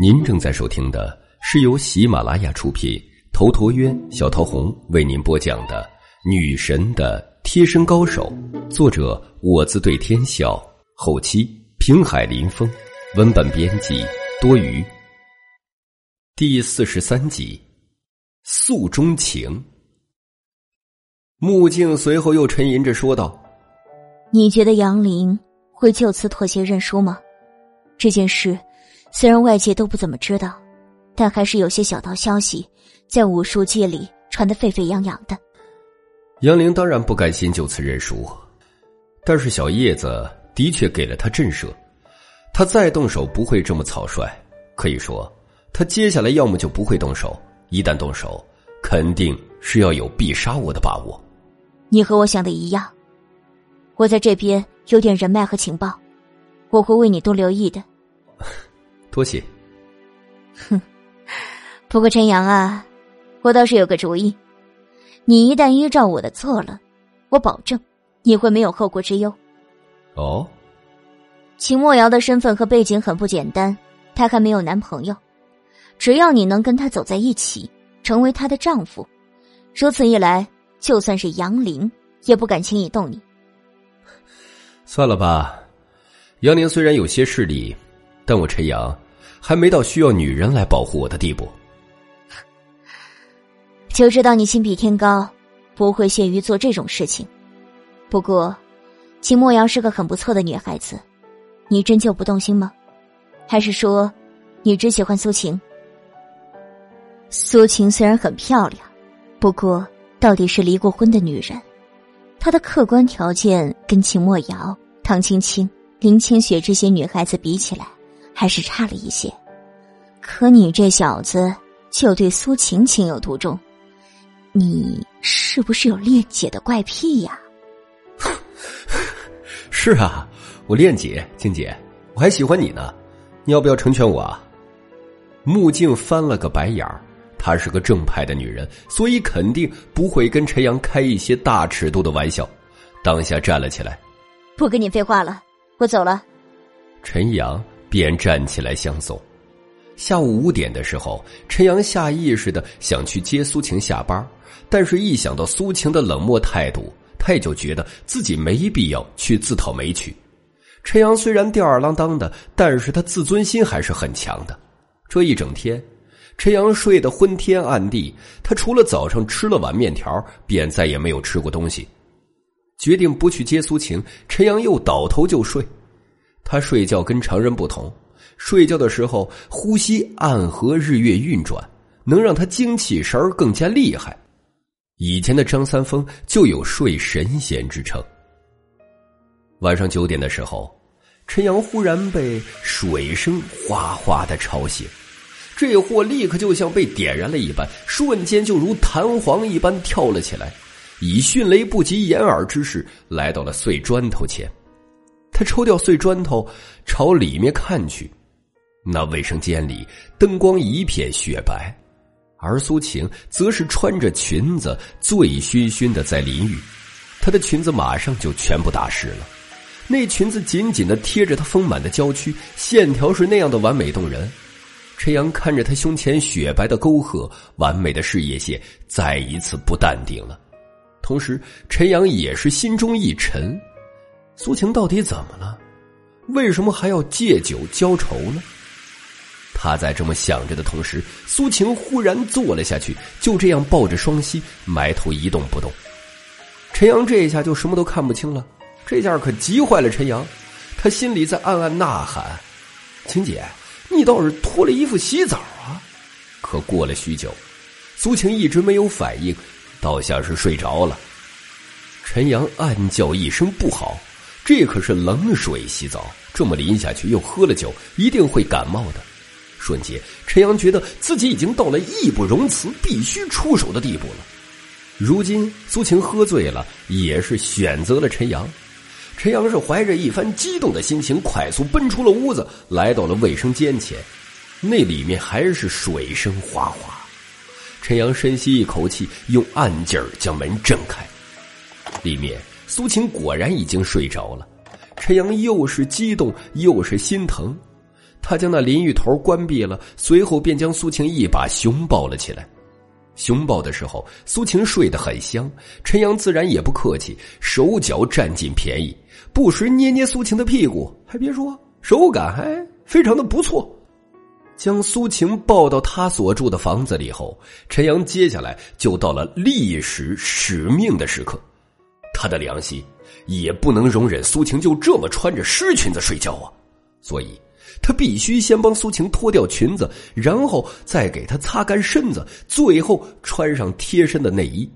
您正在收听的是由喜马拉雅出品、头陀渊、小桃红为您播讲的《女神的贴身高手》，作者我自对天笑，后期平海林风，文本编辑多余。第四十三集，诉衷情。穆静随后又沉吟着说道：“你觉得杨林会就此妥协认输吗？这件事……”虽然外界都不怎么知道，但还是有些小道消息在武术界里传得沸沸扬扬的。杨凌当然不甘心就此认输，但是小叶子的确给了他震慑，他再动手不会这么草率。可以说，他接下来要么就不会动手，一旦动手，肯定是要有必杀我的把握。你和我想的一样，我在这边有点人脉和情报，我会为你多留意的。多谢。哼，不过陈阳啊，我倒是有个主意，你一旦依照我的做了，我保证你会没有后顾之忧。哦，秦墨瑶的身份和背景很不简单，她还没有男朋友，只要你能跟她走在一起，成为她的丈夫，如此一来，就算是杨林也不敢轻易动你。算了吧，杨凌虽然有些势力，但我陈阳。还没到需要女人来保护我的地步，就知道你心比天高，不会屑于做这种事情。不过，秦墨瑶是个很不错的女孩子，你真就不动心吗？还是说，你只喜欢苏晴？苏晴虽然很漂亮，不过到底是离过婚的女人，她的客观条件跟秦墨瑶、唐青青、林清雪这些女孩子比起来。还是差了一些，可你这小子就对苏晴情有独钟，你是不是有恋姐的怪癖呀？是啊，我恋姐，静姐，我还喜欢你呢，你要不要成全我啊？穆静翻了个白眼儿，她是个正派的女人，所以肯定不会跟陈阳开一些大尺度的玩笑，当下站了起来，不跟你废话了，我走了。陈阳。便站起来相送。下午五点的时候，陈阳下意识的想去接苏晴下班，但是一想到苏晴的冷漠态度，他也就觉得自己没必要去自讨没趣。陈阳虽然吊儿郎当的，但是他自尊心还是很强的。这一整天，陈阳睡得昏天暗地，他除了早上吃了碗面条，便再也没有吃过东西。决定不去接苏晴，陈阳又倒头就睡。他睡觉跟常人不同，睡觉的时候呼吸暗合日月运转，能让他精气神儿更加厉害。以前的张三丰就有睡神仙之称。晚上九点的时候，陈阳忽然被水声哗哗的吵醒，这货立刻就像被点燃了一般，瞬间就如弹簧一般跳了起来，以迅雷不及掩耳之势来到了碎砖头前。他抽掉碎砖头，朝里面看去，那卫生间里灯光一片雪白，而苏晴则是穿着裙子，醉醺醺的在淋浴。她的裙子马上就全部打湿了，那裙子紧紧的贴着她丰满的娇躯，线条是那样的完美动人。陈阳看着她胸前雪白的沟壑，完美的事业线，再一次不淡定了。同时，陈阳也是心中一沉。苏晴到底怎么了？为什么还要借酒浇愁呢？他在这么想着的同时，苏晴忽然坐了下去，就这样抱着双膝，埋头一动不动。陈阳这一下就什么都看不清了，这下可急坏了陈阳，他心里在暗暗呐喊：“晴姐，你倒是脱了衣服洗澡啊！”可过了许久，苏晴一直没有反应，倒像是睡着了。陈阳暗叫一声不好。这可是冷水洗澡，这么淋下去又喝了酒，一定会感冒的。瞬间，陈阳觉得自己已经到了义不容辞、必须出手的地步了。如今苏晴喝醉了，也是选择了陈阳。陈阳是怀着一番激动的心情，快速奔出了屋子，来到了卫生间前。那里面还是水声哗哗。陈阳深吸一口气，用暗劲儿将门震开，里面。苏晴果然已经睡着了，陈阳又是激动又是心疼，他将那淋浴头关闭了，随后便将苏晴一把熊抱了起来。熊抱的时候，苏晴睡得很香，陈阳自然也不客气，手脚占尽便宜，不时捏捏苏晴的屁股，还别说，手感还非常的不错。将苏晴抱到他所住的房子里后，陈阳接下来就到了历史使命的时刻，他的良心也不能容忍苏晴就这么穿着湿裙子睡觉啊，所以他必须先帮苏晴脱掉裙子，然后再给她擦干身子，最后穿上贴身的内衣。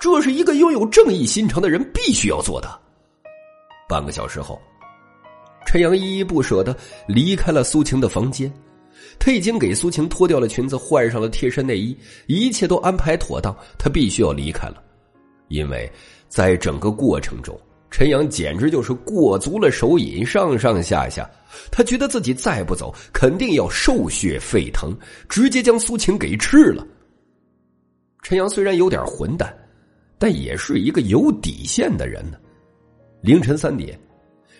这是一个拥有正义心肠的人必须要做的。半个小时后，陈阳依依不舍的离开了苏晴的房间。他已经给苏晴脱掉了裙子，换上了贴身内衣，一切都安排妥当。他必须要离开了，因为在整个过程中，陈阳简直就是过足了手瘾，上上下下，他觉得自己再不走，肯定要兽血沸腾，直接将苏晴给吃了。陈阳虽然有点混蛋，但也是一个有底线的人呢。凌晨三点，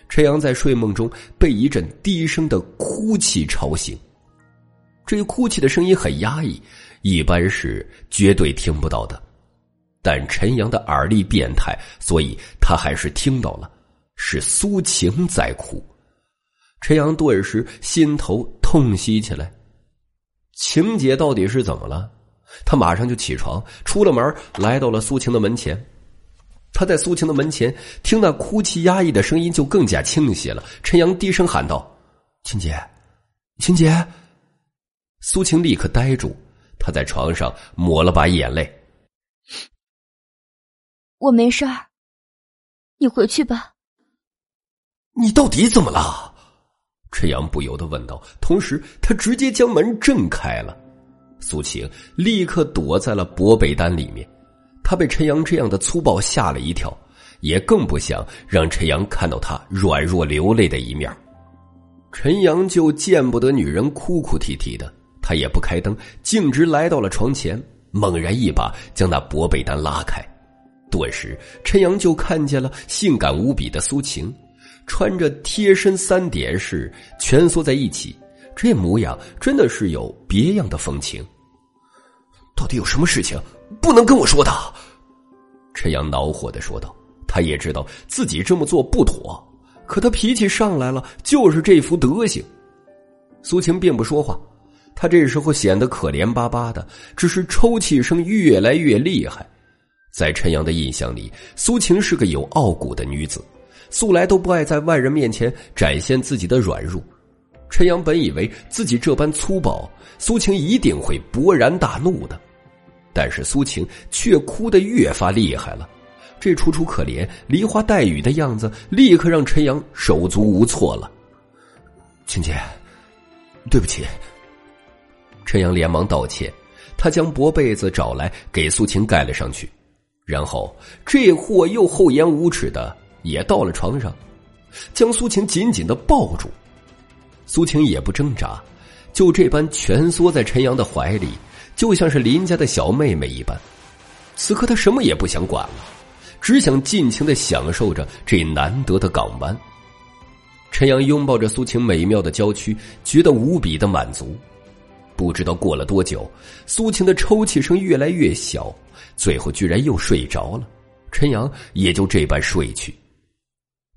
陈阳在睡梦中被一阵低声的哭泣吵醒。这哭泣的声音很压抑，一般是绝对听不到的。但陈阳的耳力变态，所以他还是听到了，是苏晴在哭。陈阳顿时心头痛惜起来。晴姐到底是怎么了？他马上就起床，出了门，来到了苏晴的门前。他在苏晴的门前听那哭泣压抑的声音，就更加清晰了。陈阳低声喊道：“晴姐，晴姐。”苏晴立刻呆住，她在床上抹了把眼泪。我没事儿，你回去吧。你到底怎么了？陈阳不由得问道，同时他直接将门震开了。苏晴立刻躲在了薄被单里面，他被陈阳这样的粗暴吓了一跳，也更不想让陈阳看到他软弱流泪的一面。陈阳就见不得女人哭哭啼啼的。他也不开灯，径直来到了床前，猛然一把将那薄被单拉开，顿时陈阳就看见了性感无比的苏晴，穿着贴身三点式蜷缩在一起，这模样真的是有别样的风情。到底有什么事情不能跟我说的？陈阳恼火的说道。他也知道自己这么做不妥，可他脾气上来了，就是这副德行。苏晴并不说话。他这时候显得可怜巴巴的，只是抽泣声越来越厉害。在陈阳的印象里，苏晴是个有傲骨的女子，素来都不爱在外人面前展现自己的软弱。陈阳本以为自己这般粗暴，苏晴一定会勃然大怒的，但是苏晴却哭得越发厉害了。这楚楚可怜、梨花带雨的样子，立刻让陈阳手足无措了。晴姐，对不起。陈阳连忙道歉，他将薄被子找来给苏晴盖了上去，然后这货又厚颜无耻的也到了床上，将苏晴紧紧的抱住。苏晴也不挣扎，就这般蜷缩在陈阳的怀里，就像是邻家的小妹妹一般。此刻他什么也不想管了，只想尽情的享受着这难得的港湾。陈阳拥抱着苏晴美妙的娇躯，觉得无比的满足。不知道过了多久，苏晴的抽泣声越来越小，最后居然又睡着了。陈阳也就这般睡去。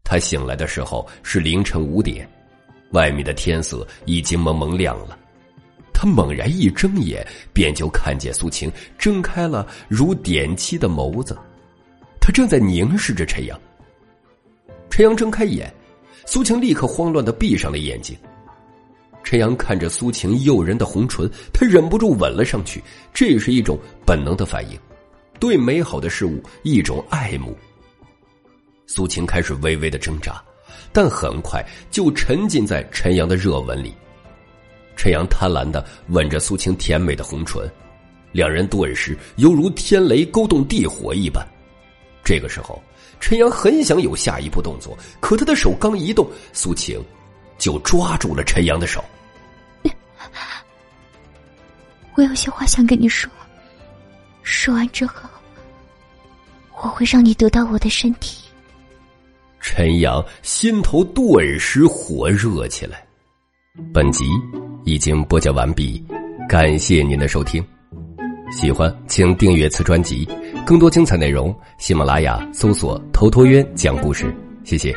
他醒来的时候是凌晨五点，外面的天色已经蒙蒙亮了。他猛然一睁眼，便就看见苏晴睁开了如点漆的眸子，他正在凝视着陈阳。陈阳睁开眼，苏晴立刻慌乱的闭上了眼睛。陈阳看着苏晴诱人的红唇，他忍不住吻了上去。这是一种本能的反应，对美好的事物一种爱慕。苏晴开始微微的挣扎，但很快就沉浸在陈阳的热吻里。陈阳贪婪的吻着苏晴甜美的红唇，两人顿时犹如天雷勾动地火一般。这个时候，陈阳很想有下一步动作，可他的手刚一动，苏晴。就抓住了陈阳的手。我有些话想跟你说，说完之后，我会让你得到我的身体。陈阳心头顿时火热起来。本集已经播讲完毕，感谢您的收听。喜欢请订阅此专辑，更多精彩内容，喜马拉雅搜索“头陀渊讲故事”。谢谢。